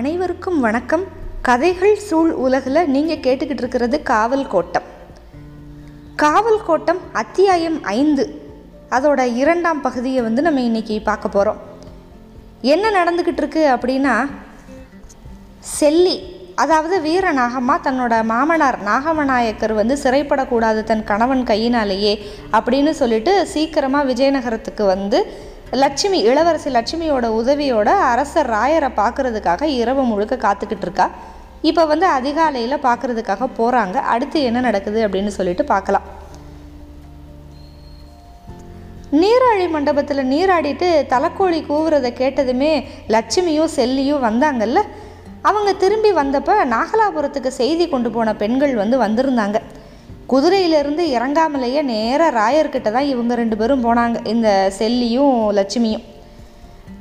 அனைவருக்கும் வணக்கம். கதைகள் சூழ் உலகில் நீங்கள் கேட்டுக்கிட்டு இருக்கிறது காவல் கோட்டம். காவல் கோட்டம் அத்தியாயம் ஐந்து. அதோட இரண்டாம் பகுதியை வந்து நம்ம இன்னைக்கு பார்க்க போகிறோம் என்ன நடந்துக்கிட்டு இருக்கு அப்படின்னா செல்லி அதாவது வீர நாகம்மா தன்னோட மாமனார் நாகமநாயக்கர் வந்து சிறைப்படக்கூடாது தன் கணவன் கையினாலேயே அப்படின்னு சொல்லிட்டு சீக்கிரமாக விஜயநகரத்துக்கு வந்து லட்சுமி இளவரசி லட்சுமியோட உதவியோட அரசர் ராயரை பார்க்கறதுக்காக இரவு முழுக்க காத்துக்கிட்டு இருக்கா. இப்போ வந்து அதிகாலையில் பார்க்கறதுக்காக போகிறாங்க அடுத்து என்ன நடக்குது அப்படின்னு சொல்லிட்டு பார்க்கலாம். நீராழி மண்டபத்தில் நீராடிட்டு தலைக்கோழி கூவுறதை கேட்டதுமே லட்சுமியும் செல்லியும் வந்தாங்கல்ல? அவங்க திரும்பி வந்தப்போ நாகலாபுரத்துக்கு செய்தி கொண்டு போன பெண்கள் வந்து வந்திருந்தாங்க. குதிரையிலேருந்து இறங்காமலேயே நேராக ராயர்கிட்ட தான் இவங்க ரெண்டு பேரும் போனாங்க. இந்த செல்லியும் லட்சுமியும்.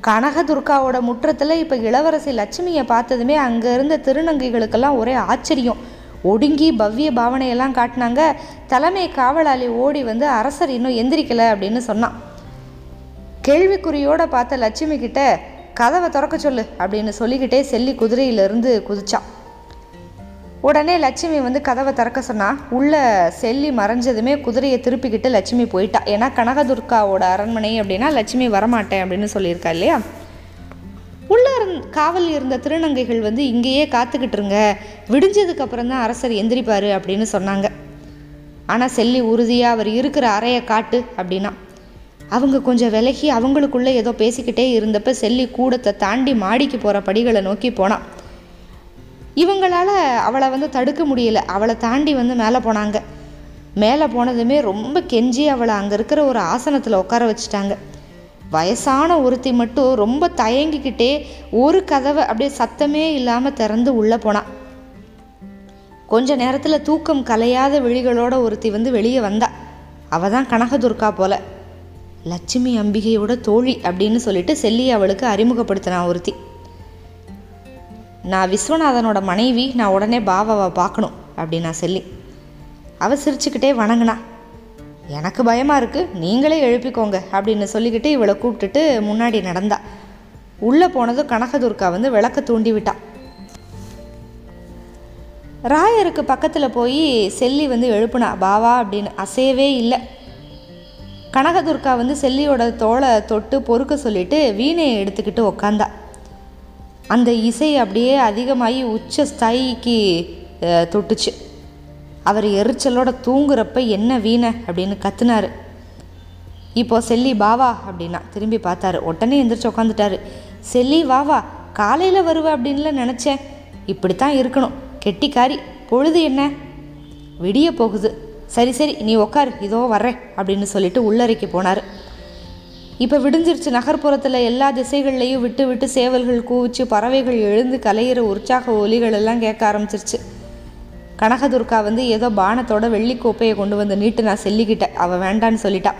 கனகதுர்காவோட முற்றத்தில் இப்போ இளவரசி லட்சுமியை பார்த்ததுமே அங்கே இருந்த திருநங்கைகளுக்கெல்லாம் ஒரே ஆச்சரியம். ஒடுங்கி பவ்ய பாவனையெல்லாம் காட்டினாங்க. தலைமை காவலாளி ஓடி வந்து அரசர் இன்னும் எந்திரிக்கலை அப்படின்னு சொன்னான். கேள்விக்குறியோட பார்த்த லட்சுமி கிட்ட கதவை திறக்க சொல்லு அப்படின்னு சொல்லிக்கிட்டே செல்லி குதிரையிலிருந்து குதிச்சான். உடனே லட்சுமி வந்து கதவை திறக்க சொன்னா உள்ள செல்லி மறைஞ்சதுமே குதிரையை திருப்பிக்கிட்டு லட்சுமி போயிட்டா. ஏன்னா கனகதுர்காவோட அரண்மனை அப்படின்னா லட்சுமி வரமாட்டேன் அப்படின்னு சொல்லியிருக்கா இல்லையா? உள்ளே இருந் காவல் இருந்த திருநங்கைகள் வந்து இங்கேயே காத்துக்கிட்டு இருங்க. விடிஞ்சதுக்கு அப்புறம் தான் அரசர் எந்திரிப்பார் அப்படின்னு சொன்னாங்க. ஆனால் செல்லி உறுதியாக அவர் இருக்கிற அறையை காட்டு அப்படின்னா அவங்க கொஞ்சம் விலகி அவங்களுக்குள்ளே ஏதோ பேசிக்கிட்டே இருந்தப்ப செல்லி கூடத்தை தாண்டி மாடிக்கு போகிற படிகளை நோக்கி போனான் இவங்களால அவளை வந்து தடுக்க முடியல. அவளை தாண்டி வந்து மேலே போனாங்க. மேலே போனதுமே ரொம்ப கெஞ்சி அவளை அங்கே இருக்கிற ஒரு ஆசனத்தில் உட்கார வச்சுட்டாங்க. வயசான ஒருத்தி மட்டும் ரொம்ப தயங்கிக்கிட்டே ஒரு கதவை அப்படியே சத்தமே இல்லாமல் திறந்து உள்ளே போனான் கொஞ்ச நேரத்தில் தூக்கம் கலையாத விழிகளோட ஒருத்தி வந்து வெளியே வந்தா. அவள் தான் கனகதுர்கா போல. லட்சுமி அம்பிகையோட தோழி அப்படின்னு சொல்லிட்டு செல்லி அவளுக்கு அறிமுகப்படுத்தினான் ஒருத்தி. நான் விஸ்வநாதனோட மனைவி நான் உடனே பாபாவை பார்க்கணும் அப்படின்னா சொல்லி அவ சிரிச்சுக்கிட்டே வணங்கினா எனக்கு பயமாக இருக்குது நீங்களே எழுப்பிக்கோங்க அப்படின்னு சொல்லிக்கிட்டு இவளை கூப்பிட்டுட்டு முன்னாடி நடந்தா. உள்ளே போனதும் கனகதுர்கா வந்து விளக்க தூண்டிவிட்டா ராயருக்கு பக்கத்தில் போய் செல்லி வந்து எழுப்புனா பாவா அப்படின்னு அசையவே இல்லை. கனகதுர்கா வந்து செல்லியோட தோலை தொட்டு பொறுக்க சொல்லிட்டு வீணையை எடுத்துக்கிட்டு உக்காந்தா. அந்த இசை அப்படியே அதிகமாகி உச்ச ஸ்தாயிக்கு தொட்டுச்சு. அவர் எரிச்சலோட தூங்குறப்ப என்ன வீணை அப்படின்னு கத்துனார். இப்போ செல்லி பாவா அப்படின்னா திரும்பி பார்த்தாரு. உடனே எந்திரிச்சு உட்காந்துட்டாரு செல்லி வாவா காலையில் வருவ அப்படின்லாம் நினச்சேன். இப்படித்தான் இருக்கணும். கெட்டிக்காரி பொழுது என்ன? விடிய போகுது. சரி சரி நீ உக்கார். இதோ வர்றேன் அப்படின்னு சொல்லிட்டு உள்ளறைக்கு போனார். இப்போ விடிஞ்சிருச்சு நகர்ப்புறத்தில் எல்லா திசைகள்லையும் விட்டு விட்டு சேவல்கள் கூவிச்சு பறவைகள் எழுந்து கலையிற உற்சாக ஒலிகள் எல்லாம் கேட்க ஆரம்பிச்சிருச்சு. கனகதுர்கா வந்து ஏதோ பானத்தோட வெள்ளி கோப்பையை கொண்டு வந்து நீட்டு நான் செல்லிக்கிட்டேன் அவள் வேண்டான்னு சொல்லிட்டா.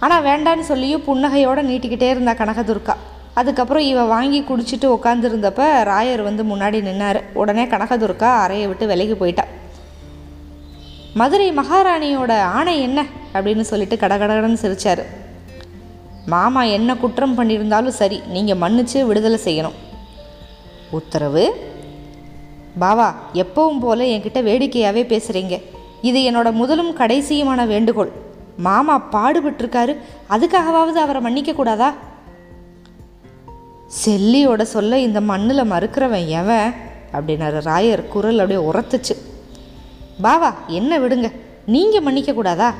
ஆனால் வேண்டான்னு சொல்லியும் புன்னகையோடு நீட்டிக்கிட்டே இருந்தா கனகதுர்கா. அதுக்கப்புறம் இவ வாங்கி குடிச்சிட்டு உட்காந்துருந்தப்ப ராயர் வந்து முன்னாடி நின்னார். உடனே கனகதுர்கா அறையை விட்டு விலகி போயிட்டா. மதுரை மகாராணியோட ஆணை என்ன? அப்படின்னு சொல்லிட்டு கடகடகடன்னு சிரிச்சாரு. மாமா என்ன குற்றம் பண்ணியிருந்தாலும் சரி நீங்கள் மன்னிச்சு விடுதலை செய்யணும். உத்தரவு? பாவா எப்பவும் போல என்கிட்ட வேடிக்கையாகவே பேசுகிறீங்க இது என்னோட முதலும் கடைசியுமான வேண்டுகோள். மாமா பாடுபட்டிருக்காரு அதுக்காகவாவது அவரை மன்னிக்கக்கூடாதா? செல்லியோட சொல்ல இந்த மண்ணில் மறுக்கிறவன் எவன்? அப்படின்னாரு ராயர் குரல் அப்படியே உரத்துச்சு. பாவா என்ன விடுங்க நீங்கள் மன்னிக்கக்கூடாதா?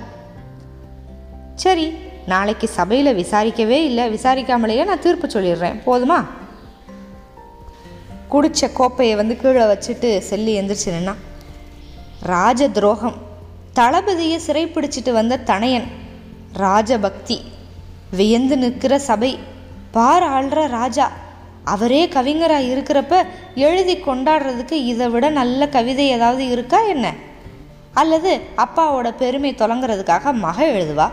சரி நாளைக்கு சபையில் விசாரிக்கவே இல்லை. விசாரிக்காமலேயே நான் தீர்ப்பு சொல்லிடுறேன். போதுமா? குடித்த கோப்பையை வந்து கீழே வச்சுட்டு செல்லி எந்திரிச்சு நின்னா. ராஜ துரோகம். தளபதியை சிறைப்பிடிச்சிட்டு வந்த தனையன் ராஜபக்தி வியந்து நிற்கிற சபை பார் ஆள்ற ராஜா. அவரே கவிஞராக இருக்கிறப்ப எழுதி கொண்டாடுறதுக்கு இதை விட நல்ல கவிதை ஏதாவது இருக்கா என்ன? அல்லது அப்பாவோட பெருமை தொலங்குறதுக்காக மக எழுதுவா?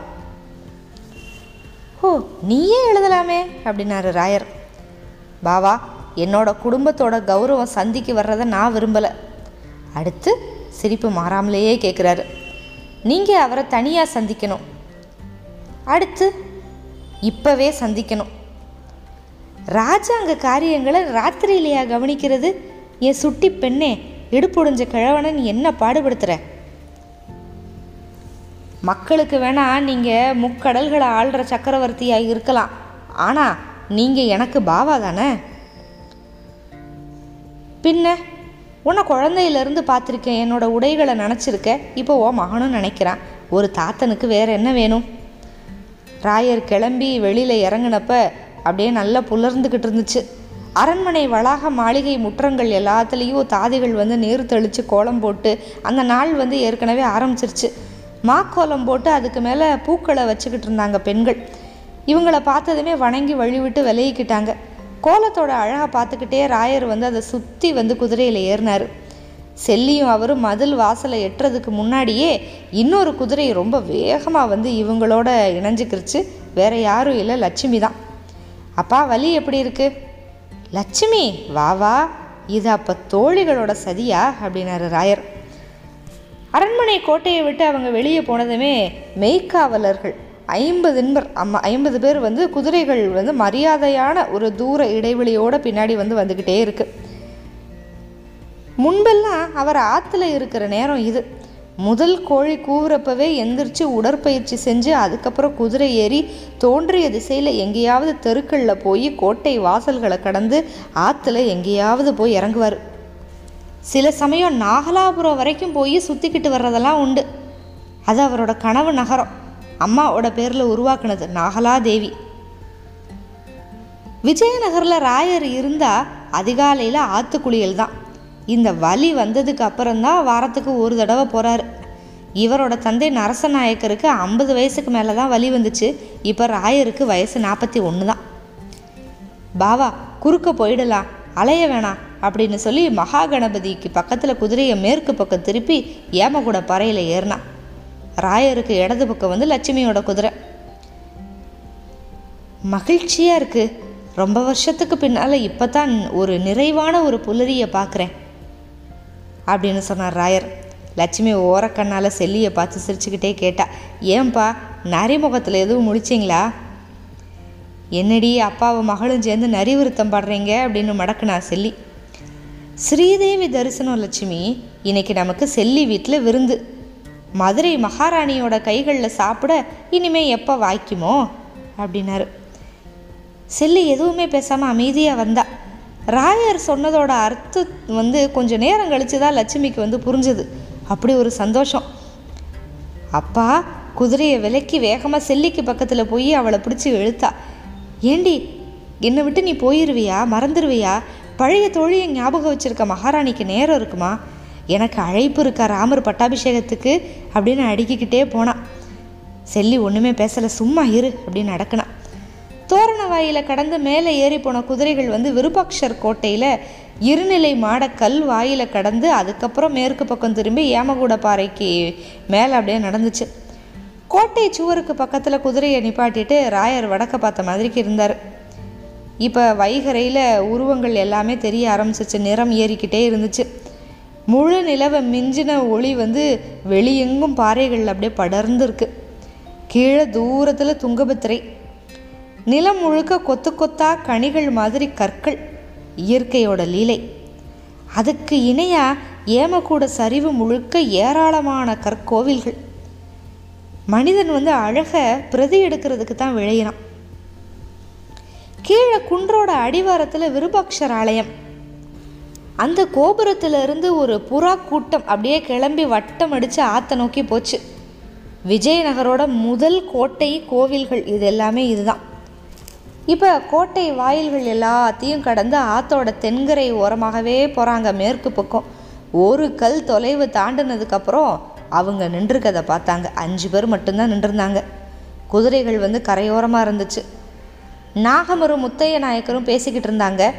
ஓ நீயே எழுதலாமே அப்படின்னாரு ராயர். பாவா என்னோட குடும்பத்தோட கௌரவம் சந்திக்கு வர்றதை நான் விரும்பலை. அடுத்து சிரிப்பு மாறாமலேயே கேட்குறாரு நீங்கள் அவரை தனியாக சந்திக்கணும். அடுத்து இப்போவே சந்திக்கணும். ராஜாங்க காரியங்களை ராத்திரியிலையா கவனிக்கிறது? என் சுட்டி பெண்ணே இடுப்புடிஞ்ச கிழவனை நீ என்ன பாடுபடுத்துகிற மக்களுக்கு வேணா நீங்கள் முக்கடல்களை ஆள்ற சக்கரவர்த்தியாக இருக்கலாம். ஆனால் நீங்கள் எனக்கு பாவா தானே? பின்ன உன்னை குழந்தையிலேருந்து பார்த்துருக்கேன் என்னோட உடைகளை நினச்சிருக்க. இப்போ ஓ மகனும் நினைக்கிறான். ஒரு தாத்தனுக்கு வேற என்ன வேணும்? ராயர் கிளம்பி வெளியில் இறங்கினப்ப அப்படியே நல்லா புலர்ந்துக்கிட்டு இருந்துச்சு. அரண்மனை வளாக மாளிகை முற்றங்கள் எல்லாத்துலேயும் தாதிகள் வந்து நீர் தெளித்து கோலம் போட்டு அந்த நாள் வந்து ஏற்கனவே ஆரம்பிச்சிருச்சு. மாக்கோலம் போட்டு அதுக்கு மேலே பூக்களை வச்சுக்கிட்டு இருந்தாங்க பெண்கள். இவங்களை பார்த்ததுமே வணங்கி வழிவிட்டு விலகிக்கிட்டாங்க. கோலத்தோட அழகை பார்த்துக்கிட்டே ராயர் வந்து அதை சுற்றி வந்து குதிரையில் ஏறினார். செல்லியும் அவரும் மதில் வாசலை எட்டுறதுக்கு முன்னாடியே இன்னொரு குதிரை ரொம்ப வேகமாக வந்து இவங்களோட இணைஞ்சிக்கிருச்சு. வேற யாரும் இல்லை லட்சுமி தான். அப்பா வலி எப்படி இருக்கு? லட்சுமி வா வா. இது அப்போ தோழிகளோட சதியா? அப்படின்னாரு ராயர். அரண்மனை கோட்டையை விட்டு அவங்க வெளியே போனதுமே மெய்க்காவலர்கள். ஐம்பது நண்பர் அம்மா ஐம்பது பேர் வந்து குதிரைகள் வந்து மரியாதையான ஒரு தூர இடைவெளியோட பின்னாடி வந்து வந்துக்கிட்டே இருக்கு. முன்பெல்லாம் அவர் ஆற்றுல இருக்கிற நேரம் இது. முதல் கோழி கூவுறப்பவே எந்திரிச்சு உடற்பயிற்சி செஞ்சு அதுக்கப்புறம் குதிரை ஏறி தோன்றிய திசையில் எங்கேயாவது தெருக்களில் போய் கோட்டை வாசல்களை கடந்து ஆற்றுல எங்கேயாவது போய் இறங்குவார். சில சமயம் நாகலாபுரம் வரைக்கும் போய் சுற்றிக்கிட்டு வர்றதெல்லாம் உண்டு. அது அவரோட கனவு நகரம். அம்மாவோட பேரில் உருவாக்குனது நாகலாதேவி. விஜயநகரில் ராயர் இருந்தால் அதிகாலையில் ஆற்றுக்குளியல் தான். இந்த வலி வந்ததுக்கு அப்புறம்தான் வாரத்துக்கு ஒரு தடவை போகிறாரு இவரோட தந்தை நரசநாயக்கருக்கு ஐம்பது வயசுக்கு மேலே தான் வலி வந்துச்சு. இப்போ ராயருக்கு வயசு நாற்பத்தி ஒன்று தான். பாவா குறுக்க போயிடலாம். அலைய வேணாம். அப்படின்னு சொல்லி மகா கணபதிக்கு பக்கத்தில் குதிரையை மேற்கு பக்கம் திருப்பி ஏமகுட பறையில் ஏறினான் ராயருக்கு இடது பக்கம் வந்து லட்சுமியோட குதிரை. மகிழ்ச்சியாக இருக்குது ரொம்ப வருஷத்துக்கு பின்னால் இப்போ தான் ஒரு நிறைவான ஒரு புலரியை பார்க்குறேன் அப்படின்னு சொன்னார் ராயர். லட்சுமி ஓரக்கண்ணால் செல்லியை பார்த்து சிரிச்சுக்கிட்டே கேட்டா ஏன்பா நரிமுகத்தில் எதுவும் முடிச்சிங்களா? என்னடி அப்பாவும் மகளும் சேர்ந்து நரி விருத்தம் பாடுறீங்க? அப்படின்னு மடக்குனா செல்லி. ஸ்ரீதேவி தரிசனம் லட்சுமி இன்னைக்கு நமக்கு செல்லி வீட்டில் விருந்து. மதுரை மகாராணியோட கைகளில் சாப்பிட இனிமே எப்போ வாய்க்குமோ? அப்படின்னாரு. செல்லி எதுவுமே பேசாமல் அமைதியாக வந்தா. ராயர் சொன்னதோட அர்த்தம் வந்து கொஞ்சம் நேரம் கழித்து தான் லட்சுமிக்கு வந்து புரிஞ்சுது. அப்படி ஒரு சந்தோஷம். அப்பா குதிரையை விலக்கி வேகமாக செல்லிக்கு பக்கத்தில் போய் அவளை பிடிச்சி இழுத்தா. ஏண்டி என்னை விட்டு நீ போயிருவியா? மறந்துடுவியா பழைய தோழியை ஞாபகம் வச்சிருக்க மகாராணிக்கு நேரம் இருக்குமா? எனக்கு அழைப்பு இருக்கா ராமர் பட்டாபிஷேகத்துக்கு? அப்படின்னு அடுக்கிக்கிட்டே போனான் செல்லி ஒன்றுமே பேசலை சும்மா இரு அப்படின்னு நடக்கினான் தோரண வாயில கடந்து மேலே ஏறி போன குதிரைகள் வந்து விருபாக்ஷர் கோட்டையில் இருநிலை மாட கல் வாயில கடந்து அதுக்கப்புறம் மேற்கு பக்கம் திரும்பி ஏமகூட பாறைக்கு மேலே அப்படியே நடந்துச்சு. கோட்டை சுவருக்கு பக்கத்தில் குதிரையை நிப்பாட்டிட்டு ராயர் வடக்க பார்த்த மாதிரிக்கு இருந்தார். இப்போ வைகரையில் உருவங்கள் எல்லாமே தெரிய ஆரம்பிச்சிச்சு. நிறம் ஏறிக்கிட்டே இருந்துச்சு. முழு நிலவை மிஞ்சின ஒளி வந்து வெளியெங்கும் பாறைகள் அப்படியே படர்ந்துருக்கு. கீழே தூரத்தில் துங்கபத்திரை. நிலம் முழுக்க கொத்து கொத்தா கனிகள் மாதிரி கற்கள். இயற்கையோட லீலை. அதுக்கு இணையாக ஏமக்கூட சரிவு முழுக்க ஏராளமான கற்கோவில்கள். மனிதன் வந்து அழக பிரதி எடுக்கிறதுக்கு தான் விளையினான். கீழே குன்றோட அடிவாரத்தில் விருபாக்ஷர் ஆலயம் அந்த கோபுரத்திலிருந்து ஒரு புறா கூட்டம் அப்படியே கிளம்பி வட்டம் அடித்து ஆற்ற நோக்கி போச்சு. விஜயநகரோட முதல் கோட்டை கோவில்கள் இது எல்லாமே இதுதான். இப்போ கோட்டை வாயில்கள் எல்லாத்தையும் கடந்து ஆத்தோட தென்கரை ஓரமாகவே போகிறாங்க மேற்கு பக்கம். ஒரு கல் தொலைவு தாண்டினதுக்கப்புறம் அவங்க நின்றுக்கதை பார்த்தாங்க. அஞ்சு பேர் மட்டும்தான் நின்றுருந்தாங்க. குதிரைகள் வந்து கரையோரமாக இருந்துச்சு. நாகமரும் முத்தைய நாயக்கரும் பேசிக்கிட்டு இருந்தாங்க.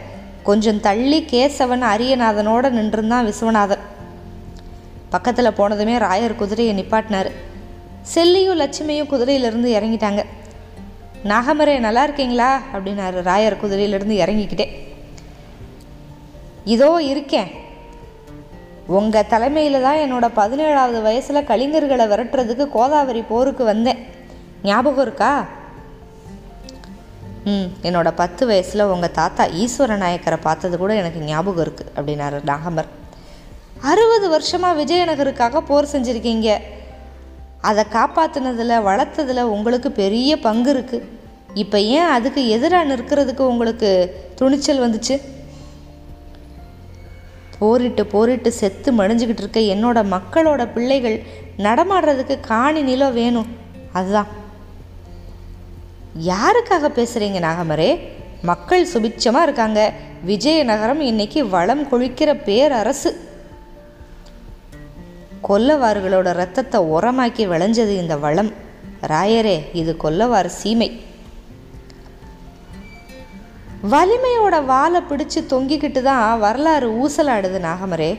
கொஞ்சம் தள்ளி கேசவன் அரியநாதனோட நின்றுருந்தான் விஸ்வநாதன். பக்கத்தில் போனதுமே ராயர் குதிரையை நிப்பாட்டினார். செல்லியும் லட்சுமியும் குதிரையிலிருந்து இறங்கிட்டாங்க. நாகமரே நல்லா இருக்கீங்களா? அப்படின்னாரு ராயர் குதிரையிலிருந்து இறங்கிக்கிட்டே. இதோ இருக்கேன். உங்கள் தலைமையில் தான் என்னோட பதினேழாவது வயசில் கலிங்கர்களை விரட்டுறதுக்கு கோதாவரி போருக்கு வந்தேன். ஞாபகம் இருக்கா? ம். என்னோட பத்து வயசில் உங்கள் தாத்தா ஈஸ்வர நாயக்கரை பார்த்தது கூட எனக்கு ஞாபகம் இருக்குது அப்படின்னாரு நாகம்பர் அறுபது வருஷமாக விஜயநகருக்காக போர் செஞ்சுருக்கீங்க. அதை காப்பாற்றினதில் வளர்த்ததில் உங்களுக்கு பெரிய பங்கு இருக்குது இப்போ ஏன் அதுக்கு எதிராக நிற்கிறதுக்கு உங்களுக்கு துணிச்சல் வந்துச்சு? போரிட்டு போரிட்டு செத்து மடிஞ்சுக்கிட்டு இருக்க என்னோட மக்களோட பிள்ளைகள் நடமாடுறதுக்கு காணி நிலம் வேணும். அதுதான். யாருக்காக பேசுகிறீங்க நாகமரே? மக்கள் சுபிட்சமாக இருக்காங்க. விஜயநகரம் இன்னைக்கு வளம் கொழிக்கிற பேரரசு. கொல்லவார்களோட ரத்தத்தை உரமாக்கி விளைஞ்சது இந்த வளம். ராயரே இது கொல்லவார் சீமை. வலிமையோட வாலை பிடிச்சு தொங்கிக்கிட்டு தான் வரலாறு ஊசலாடுது நாகமரே.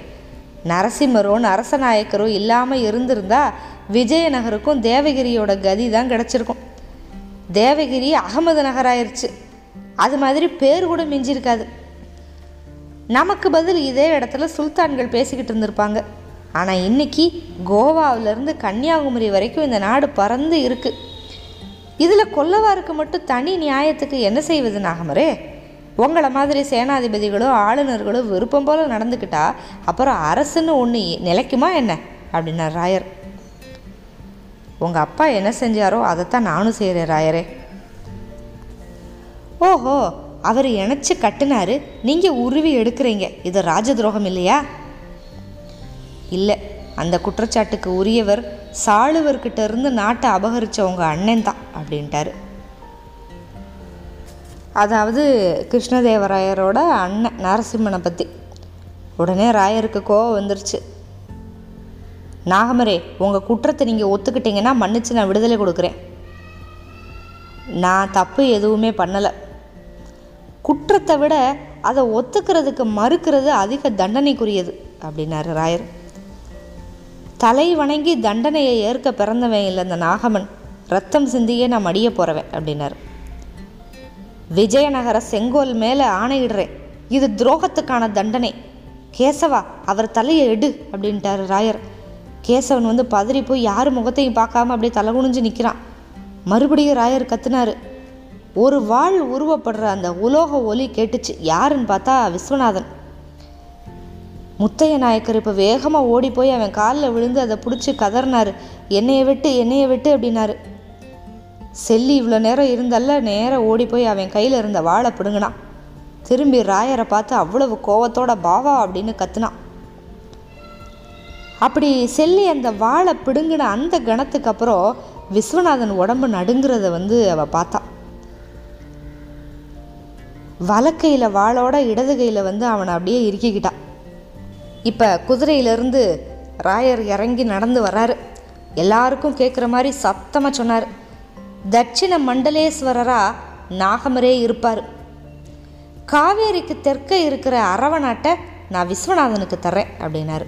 நரசிம்மரோ நரசநாயக்கரோ இல்லாமல் இருந்திருந்தா விஜயநகருக்கும் தேவகிரியோட கதி தான் கிடச்சிருக்கும். தேவகிரி அகமது நகராயிருச்சு. அது மாதிரி பேர் கூட மிஞ்சிருக்காது. நமக்கு பதில் இதே இடத்துல சுல்தான்கள் பேசிக்கிட்டு இருந்திருப்பாங்க. ஆனால் இன்னைக்கு கோவாவிலேருந்து கன்னியாகுமரி வரைக்கும் இந்த நாடு பறந்து இருக்குது இதில் கொல்லவாருக்கு மட்டும் தனி நியாயத்துக்கு என்ன செய்வது நாகமரே? உங்களை மாதிரி சேனாதிபதிகளோ ஆளுநர்களோ விருப்பம் போல் நடந்துக்கிட்டா அப்புறம் அரசுன்னு ஒன்று நிலைக்குமா என்ன? அப்படின்னார் ராயர். உங்கள் அப்பா என்ன செஞ்சாரோ அதைத்தான் நானும் செய்கிறேன் ராயரே. ஓஹோ அவர் இணைச்சி கட்டினாரு நீங்கள் உருவி எடுக்கிறீங்க. இது ராஜ துரோகம் இல்லையா? இல்லை அந்த குற்றச்சாட்டுக்கு உரியவர் சாளுவர்கிட்ட இருந்து நாட்டை அபகரித்த உங்கள் அண்ணன் தான் அப்படின்ட்டாரு. அதாவது கிருஷ்ணதேவராயரோட அண்ணன் நரசிம்மனை பற்றி உடனே ராயருக்கு கோவம் வந்துருச்சு. நாகமரே உங்கள் குற்றத்தை நீங்கள் ஒத்துக்கிட்டீங்கன்னா மன்னிச்சு நான் விடுதலை கொடுக்குறேன். நான் தப்பு எதுவுமே பண்ணலை. குற்றத்தை விட அதை ஒத்துக்கிறதுக்கு மறுக்கிறது அதிக தண்டனைக்குரியது அப்படின்னாரு ராயர். தலை வணங்கி தண்டனையை ஏற்க பிறந்தவன் இல்லை அந்த நாகமன். ரத்தம் சிந்தியே நான் மடிய போகிறவன் அப்படின்னாரு. விஜயநகர செங்கோல் மேலே ஆணையிடுறேன் இது துரோகத்துக்கான தண்டனை. கேசவா அவர் தலையை எடு அப்படின்ட்டாரு ராயர். கேசவன் வந்து பதறி போய் யார் முகத்தையும் பார்க்காம அப்படியே தலை குனிஞ்சு நிற்கிறான் மறுபடியும் ராயர் கத்துனாரு. ஒரு வாள் உருவப்படுற அந்த உலோக ஒலி கேட்டுச்சு. யாருன்னு பார்த்தா விஸ்வநாதன். முத்தைய நாயக்கர் இப்போ வேகமாக ஓடி போய் அவன் காலில் விழுந்து அதை பிடிச்சி கதறினார். என்னைய விட்டு என்னைய விட்டு அப்படின்னாரு. செல்லி இவ்வளோ நேரம் இருந்தால நேராக ஓடி போய் அவன் கையில் இருந்த வாழை பிடுங்கினான். திரும்பி ராயரை பார்த்து அவ்வளவு கோவத்தோட பாவா அப்படின்னு கத்துனான். அப்படி செல்லி அந்த வாழை பிடுங்கின அந்த கணத்துக்கு அப்புறம் விஸ்வநாதன் உடம்பு நடுங்கிறத வந்து அவ பார்த்தா. வலக்கையில் வாளோட இடது கையில் வந்து அவனை அப்படியே இறுக்கிக்கிட்டான் இப்போ குதிரையிலிருந்து ராயர் இறங்கி நடந்து வர்றாரு. எல்லாருக்கும் கேட்குற மாதிரி சத்தமாக சொன்னார். தட்சிண மண்டலேஸ்வரராக நாகமரே இருப்பார். காவேரிக்கு தெற்க இருக்கிற அரவநாட்டை நான் விஸ்வநாதனுக்கு தர்றேன் அப்படின்னாரு.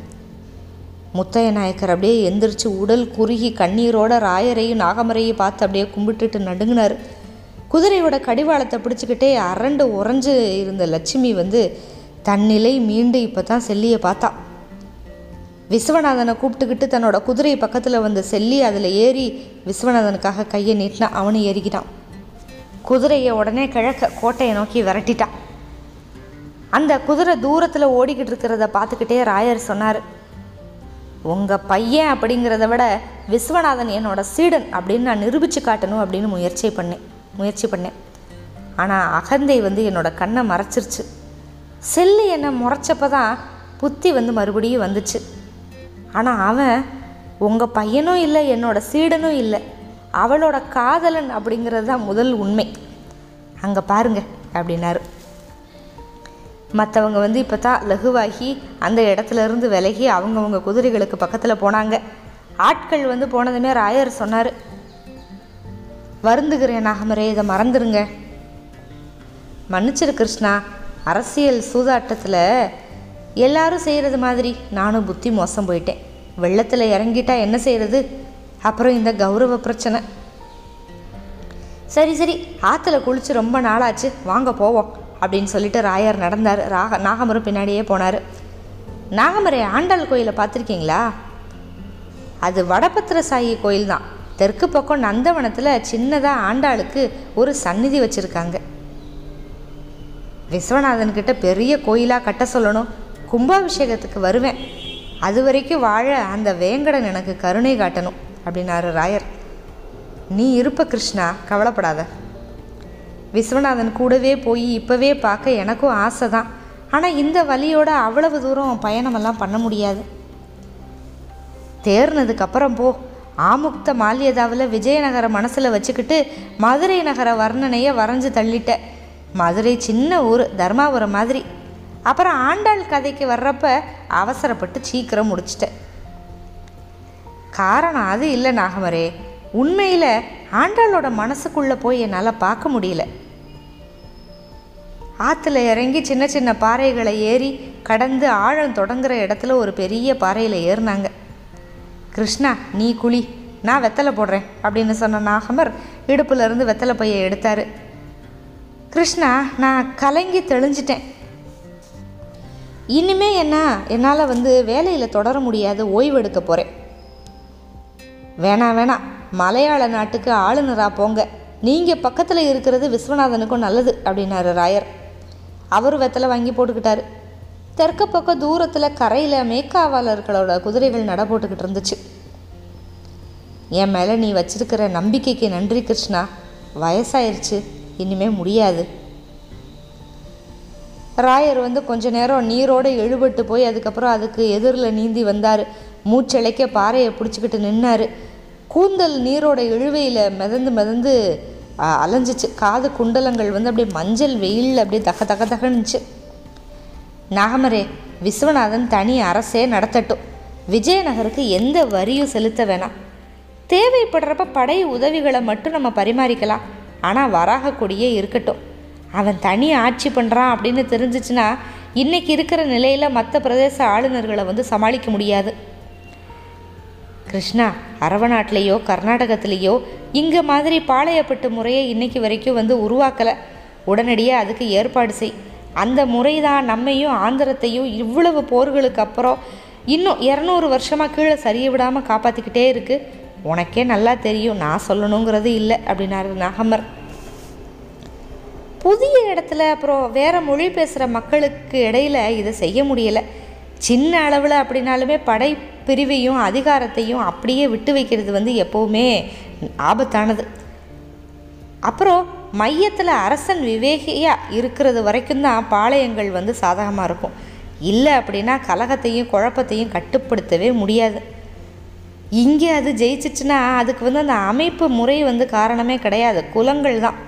முத்தைய நாயக்கர் அப்படியே எந்திரிச்சு உடல் குறுகி கண்ணீரோட ராயரையும் நாகமரையும் பார்த்து அப்படியே கும்பிட்டுட்டு நடுங்கினார். குதிரையோட கடிவாளத்தை பிடிச்சிக்கிட்டே அரண்டு உறைஞ்சு இருந்த லட்சுமி வந்து தன்னிலை மீண்டு இப்போ தான் செல்லியை பார்த்தா. விஸ்வநாதனை கூப்பிட்டுக்கிட்டு தன்னோட குதிரை பக்கத்தில் வந்த செல்லி அதில் ஏறி விஸ்வநாதனுக்காக கையை நீட்டினா அவனும் ஏறிக்கிட்டான். குதிரையை உடனே கிழக்க கோட்டையை நோக்கி விரட்டிட்டான். அந்த குதிரை தூரத்தில் ஓடிக்கிட்டு இருக்கிறத பார்த்துக்கிட்டே ராயர் சொன்னார் உங்கள் பையன் அப்படிங்கிறத விட விஸ்வநாதன் என்னோட சீடன் அப்படின்னு நான் நிரூபித்து காட்டணும் அப்படின்னு முயற்சி பண்ணேன். முயற்சி பண்ணேன். ஆனால் அகந்தை வந்து என்னோட கண்ணை மறைச்சிருச்சு. செல்லு என்னை முறைச்சப்ப தான் புத்தி வந்து மறுபடியும் வந்துச்சு. ஆனால் அவன் உங்கள் பையனும் இல்லை என்னோட சீடனும் இல்லை. அவளோட காதலன் அப்படிங்கிறது தான் முதல் உண்மை. அங்கே பாருங்க அப்படின்னாரு. மற்றவங்க வந்து இப்போ தான் லகுவாகி அந்த இடத்துல இருந்து விலகி அவங்கவுங்க குதிரைகளுக்கு பக்கத்தில் போனாங்க. ஆட்கள் வந்து போனதுமே ராயர் சொன்னார் வருந்துகிறேன் நாகமரே இதை மறந்துடுங்க மன்னிச்சிரு கிருஷ்ணா அரசியல் சூதாட்டத்தில் எல்லாரும் செய்கிறது மாதிரி நானும் புத்தி மோசம் போயிட்டேன். வெள்ளத்தில் இறங்கிட்டா என்ன செய்கிறது அப்புறம் இந்த கௌரவ பிரச்சனை. சரி சரி ஆற்றுல குளிச்சு ரொம்ப நாளாச்சு வாங்க போவோம். அப்படின்னு சொல்லிட்டு ராயர் நடந்தார். ராக நாகமரம் பின்னாடியே போனார். நாகமரை ஆண்டாள் கோயிலை பார்த்துருக்கீங்களா? அது வடபத்திர சாயி கோயில் தான். தெற்கு பக்கம் நந்தவனத்தில் சின்னதாக ஆண்டாளுக்கு ஒரு சந்நிதி வச்சுருக்காங்க. விஸ்வநாதன்கிட்ட பெரிய கோயிலாக கட்ட சொல்லணும். கும்பாபிஷேகத்துக்கு வருவேன். அது வரைக்கும் வாழ அந்த வேங்கடன் எனக்கு கருணை காட்டணும் அப்படின்னாரு ராயர். நீ இருப்ப கிருஷ்ணா கவலைப்படாத. விஸ்வநாதன் கூடவே போய் இப்போவே பார்க்க எனக்கும் ஆசை தான் ஆனால் இந்த வழியோட அவ்வளவு தூரம் பயணமெல்லாம் பண்ண முடியாது. தேர்னதுக்கப்புறம் போ. ஆமுக்த மால்யதாவில் விஜயநகர மனசில் வச்சுக்கிட்டு மதுரை நகர வர்ணனையை வரைஞ்சு தள்ளிட்ட. மதுரை சின்ன ஊர் தர்மாபுரம் மாதிரி. அப்புறம் ஆண்டாள் கதைக்கு வர்றப்ப அவசரப்பட்டு சீக்கிரம் முடிச்சிட்டேன் காரணம் அது இல்லை நாகமரே. உண்மையில் ஆண்டாளோட மனசுக்குள்ளே போய் என்னால் பார்க்க முடியல. ஆற்றுல இறங்கி சின்ன சின்ன பாறைகளை ஏறி கடந்து ஆழம் தொடங்குற இடத்துல ஒரு பெரிய பாறையில் ஏறினாங்க. கிருஷ்ணா நீ குழி நான் வெத்தலை போடுறேன் அப்படின்னு சொன்ன நாகமர் இடுப்புலேருந்து வெத்தலை பையை எடுத்தார். கிருஷ்ணா நான் கலங்கி தெளிஞ்சிட்டேன். இனிமே என்ன? என்னால் வந்து வேலையில் தொடர முடியாது. ஓய்வு எடுக்க போகிறேன் வேணாம் வேணாம் மலையாள நாட்டுக்கு ஆளுநராக போங்க. நீங்கள் பக்கத்தில் இருக்கிறது விஸ்வநாதனுக்கும் நல்லது அப்படின்னாரு ராயர். அவர் வெத்தலை வாங்கி போட்டுக்கிட்டாரு. தெற்கு பக்கம் தூரத்தில் கரையில் மேற்காவலர்களோட குதிரைகள் நட போட்டுக்கிட்டு இருந்துச்சு. என் மேலே நீ வச்சிருக்கிற நம்பிக்கைக்கு நன்றி கிருஷ்ணா. வயசாயிருச்சு இனிமே முடியாது. ராயர் வந்து கொஞ்ச நேரம் நீரோடு எழுபட்டு போய் அதுக்கப்புறம் அதுக்கு எதிரில் நீந்தி வந்தார். மூச்சழைக்க பாறையை பிடிச்சிக்கிட்டு நின்னார். கூந்தல் நீரோட இழுவையில் மிதந்து மிதந்து அலைஞ்சிச்சு. காது குண்டலங்கள் வந்து அப்படியே மஞ்சள் வெயிலில் அப்படியே தக தக தகனுச்சு நாகமரே விஸ்வநாதன் தனி அரசே நடத்தட்டும். விஜயநகருக்கு எந்த வரியும் செலுத்த வேணாம். தேவைப்படுறப்ப படை உதவிகளை மட்டும் நம்ம பரிமாறிக்கலாம். ஆனால் வராக கொடியே இருக்கட்டும். அவன் தனி ஆட்சி பண்ணுறான் அப்படின்னு தெரிஞ்சிச்சுன்னா இன்றைக்கி இருக்கிற நிலையில் மற்ற பிரதேச ஆளுநர்களை வந்து சமாளிக்க முடியாது. கிருஷ்ணா அரவநாட்டிலேயோ கர்நாடகத்திலேயோ இங்கே மாதிரி பாளையப்பட்டு முறையை இன்னைக்கு வரைக்கும் வந்து உருவாக்கலை. உடனடியாக அதுக்கு ஏற்பாடு செய். அந்த முறை தான் நம்மையும் ஆந்திரத்தையும் இவ்வளவு போர்களுக்கு அப்புறம் இன்னும் இரநூறு வருஷமாக கீழே சரிய விடாமல் காப்பாற்றிக்கிட்டே இருக்கு. உனக்கே நல்லா தெரியும் நான் சொல்லணுங்கிறது இல்லை அப்படின்னாரு நகமர் புதிய இடத்துல அப்புறம் வேற மொழி பேசுகிற மக்களுக்கு இடையில இதை செய்ய முடியலை. சின்ன அளவில் அப்படின்னாலுமே படை பிரிவையும் அதிகாரத்தையும் அப்படியே விட்டு வைக்கிறது வந்து எப்போவுமே ஆபத்தானது. அப்புறம் மையத்தில் அரசன் விவேகியாக இருக்கிறது வரைக்கும் தான் பாளையங்கள் வந்து சாதகமாக இருக்கும். இல்லை அப்படின்னா கலகத்தையும் குழப்பத்தையும் கட்டுப்படுத்தவே முடியாது. இங்கே அது ஜெயிச்சிச்சுன்னா அதுக்கு வந்து அந்த அமைப்பு முறை வந்து காரணமே கிடையாது. குலங்கள் தான்.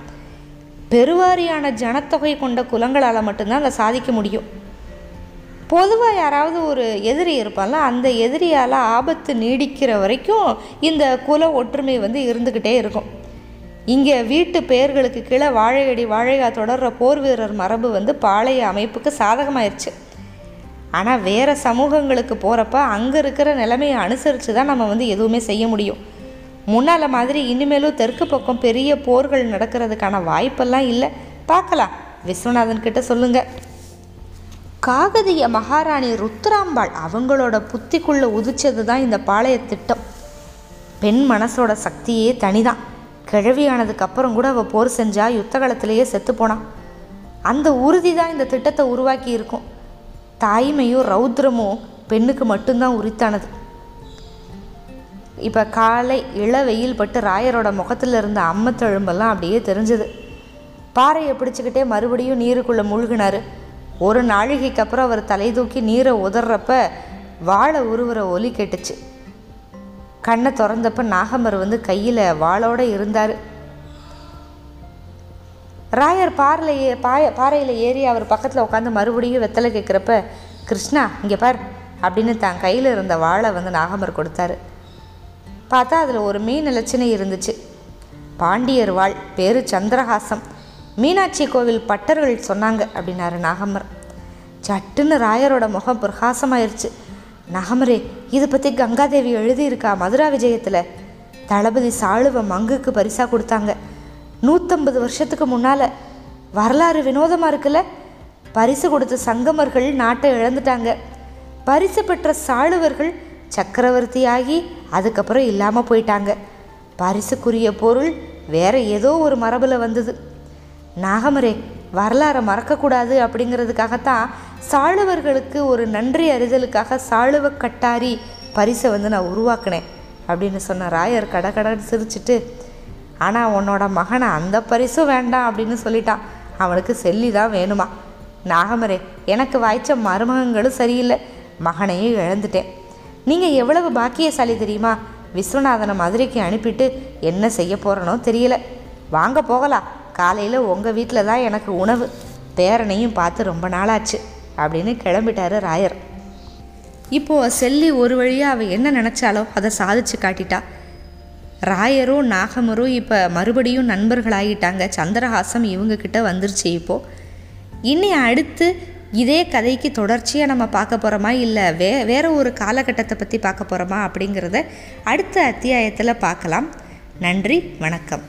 பெருவாரியான ஜனத்தொகை கொண்ட குலங்களால் மட்டும்தான் அதை சாதிக்க முடியும். பொதுவாக யாராவது ஒரு எதிரி இருப்பான்ல அந்த எதிரியால் ஆபத்து நீடிக்கிற வரைக்கும் இந்த குல ஒற்றுமை வந்து இருந்துக்கிட்டே இருக்கும். இங்கே வீட்டு பெயர்களுக்கு கீழே வாழையடி வாழையா தொடர்ற போர் வீரர் மரபு வந்து பாளைய அமைப்புக்கு சாதகமாயிருச்சு. ஆனால் வேறு சமூகங்களுக்கு போகிறப்ப அங்கே இருக்கிற நிலைமையை அனுசரித்து தான் நம்ம வந்து எதுவுமே செய்ய முடியும். முன்னால் மாதிரி இனிமேலும் தெற்கு பக்கம் பெரிய போர்கள் நடக்கிறதுக்கான வாய்ப்பெல்லாம் இல்லை. பார்க்கலாம். விஸ்வநாதன் கிட்ட சொல்லுங்கள் காகதிய மகாராணி ருத்ராம்பாள் அவங்களோட புத்திக்குள்ளே உதிச்சது தான் இந்த பாளைய திட்டம். பெண் மனசோட சக்தியே தனிதான். கிழவியானதுக்கு அப்புறம் கூட அவள் போர் செஞ்சா யுத்த காலத்திலேயே செத்து போனான் அந்த உறுதி தான் இந்த திட்டத்தை உருவாக்கி இருக்கும். தாய்மையும் ரௌத்ரமும் பெண்ணுக்கு மட்டும்தான் உரித்தானது. இப்போ காலை இள வெயில் பட்டு ராயரோட முகத்தில் இருந்த அம்மத்தழும்பெல்லாம் அப்படியே தெரிஞ்சது. பாறையை பிடிச்சிக்கிட்டே மறுபடியும் நீருக்குள்ளே மூழ்கினார். ஒரு நாழிகைக்கு அப்புறம் அவர் தலை தூக்கி நீரை உதறப்ப வாழை உருவுற ஒலி கேட்டுச்சு. கண்ணை திறந்தப்ப நாகமர் வந்து கையில் வாளோடு இருந்தார். ராயர் பாறையில் பாய பாறையில் ஏறி அவர் பக்கத்தில் உட்காந்து மறுபடியும் வெத்தலை கேட்குறப்ப கிருஷ்ணா இங்கே பார் அப்படின்னு தான் கையில் இருந்த வாழை வந்து நாகமர் கொடுத்தாரு. பார்த்தா அதில் ஒரு மீன் இலச்சினை இருந்துச்சு. பாண்டியர் வாழ் பேரு சந்திரஹாசம். மீனாட்சி கோவில் பட்டர்கள் சொன்னாங்க அப்படின்னாரு நாகமர் சட்டுன்னு ராயரோட முகம் பிரகாசமாயிருச்சு. நாகமரே இதை பற்றி கங்காதேவி எழுதியிருக்கா மதுரா விஜயத்தில்? தளபதி சாளுவ மங்குக்கு பரிசாக கொடுத்தாங்க. நூற்றம்பது வருஷத்துக்கு முன்னால் வரலாறு வினோதமாக இருக்குல்ல? பரிசு கொடுத்த சங்கமர்கள் நாட்டை இழந்துட்டாங்க. பரிசு பெற்ற சாளுவர்கள் சக்கரவர்த்தியாகி அதுக்கப்புறம் இல்லாமல் போயிட்டாங்க. பரிசுக்குரிய பொருள் வேற ஏதோ ஒரு மரபில் வந்தது. நாகமரே வரலாறை மறக்கக்கூடாது அப்படிங்கிறதுக்காகத்தான் சாளுவர்களுக்கு ஒரு நன்றி அறிதலுக்காக சாளுவ கட்டாரி பரிசை வந்து நான் உருவாக்கினேன் அப்படின்னு சொன்ன ராயர் கடகடன்னு சிரிச்சிட்டு ஆனால் உன்னோட மகனை அந்த பரிசும் வேண்டாம் அப்படின்னு சொல்லிட்டான். அவனுக்கு செல்லி தான் வேணுமா? நாகமரே எனக்கு வாய்ச்ச மருமகங்களும் சரியில்லை. மகனையும் இழந்துட்டேன். நீங்கள் எவ்வளவு பாக்கியசாலி தெரியுமா? விஸ்வநாதனை மதுரைக்கு அனுப்பிட்டு என்ன செய்ய போகிறனோ தெரியல. வாங்க போகலாம். காலையில் உங்கள் வீட்டில் தான் எனக்கு உணவு. பேரனையும் பார்த்து ரொம்ப நாளாச்சு. அப்படின்னு கிளம்பிட்டாரு ராயர். இப்போது செல்லி ஒரு வழியாக அவள் என்ன நினச்சாலோ அதை சாதிச்சு காட்டிட்டா. ராயரும் நாகமரும் இப்போ மறுபடியும் நண்பர்களாகிட்டாங்க சந்திரஹாசம் இவங்கக்கிட்ட வந்துருச்சு இப்போது இனி அடுத்து இதே கதைக்கு தொடர்ச்சியாக நம்ம பார்க்க போகிறோமா இல்லை வே வேறு ஒரு காலகட்டத்தை பற்றி பார்க்க போகிறோமா அப்படிங்கிறத அடுத்த அத்தியாயத்தில் பார்க்கலாம். நன்றி வணக்கம்.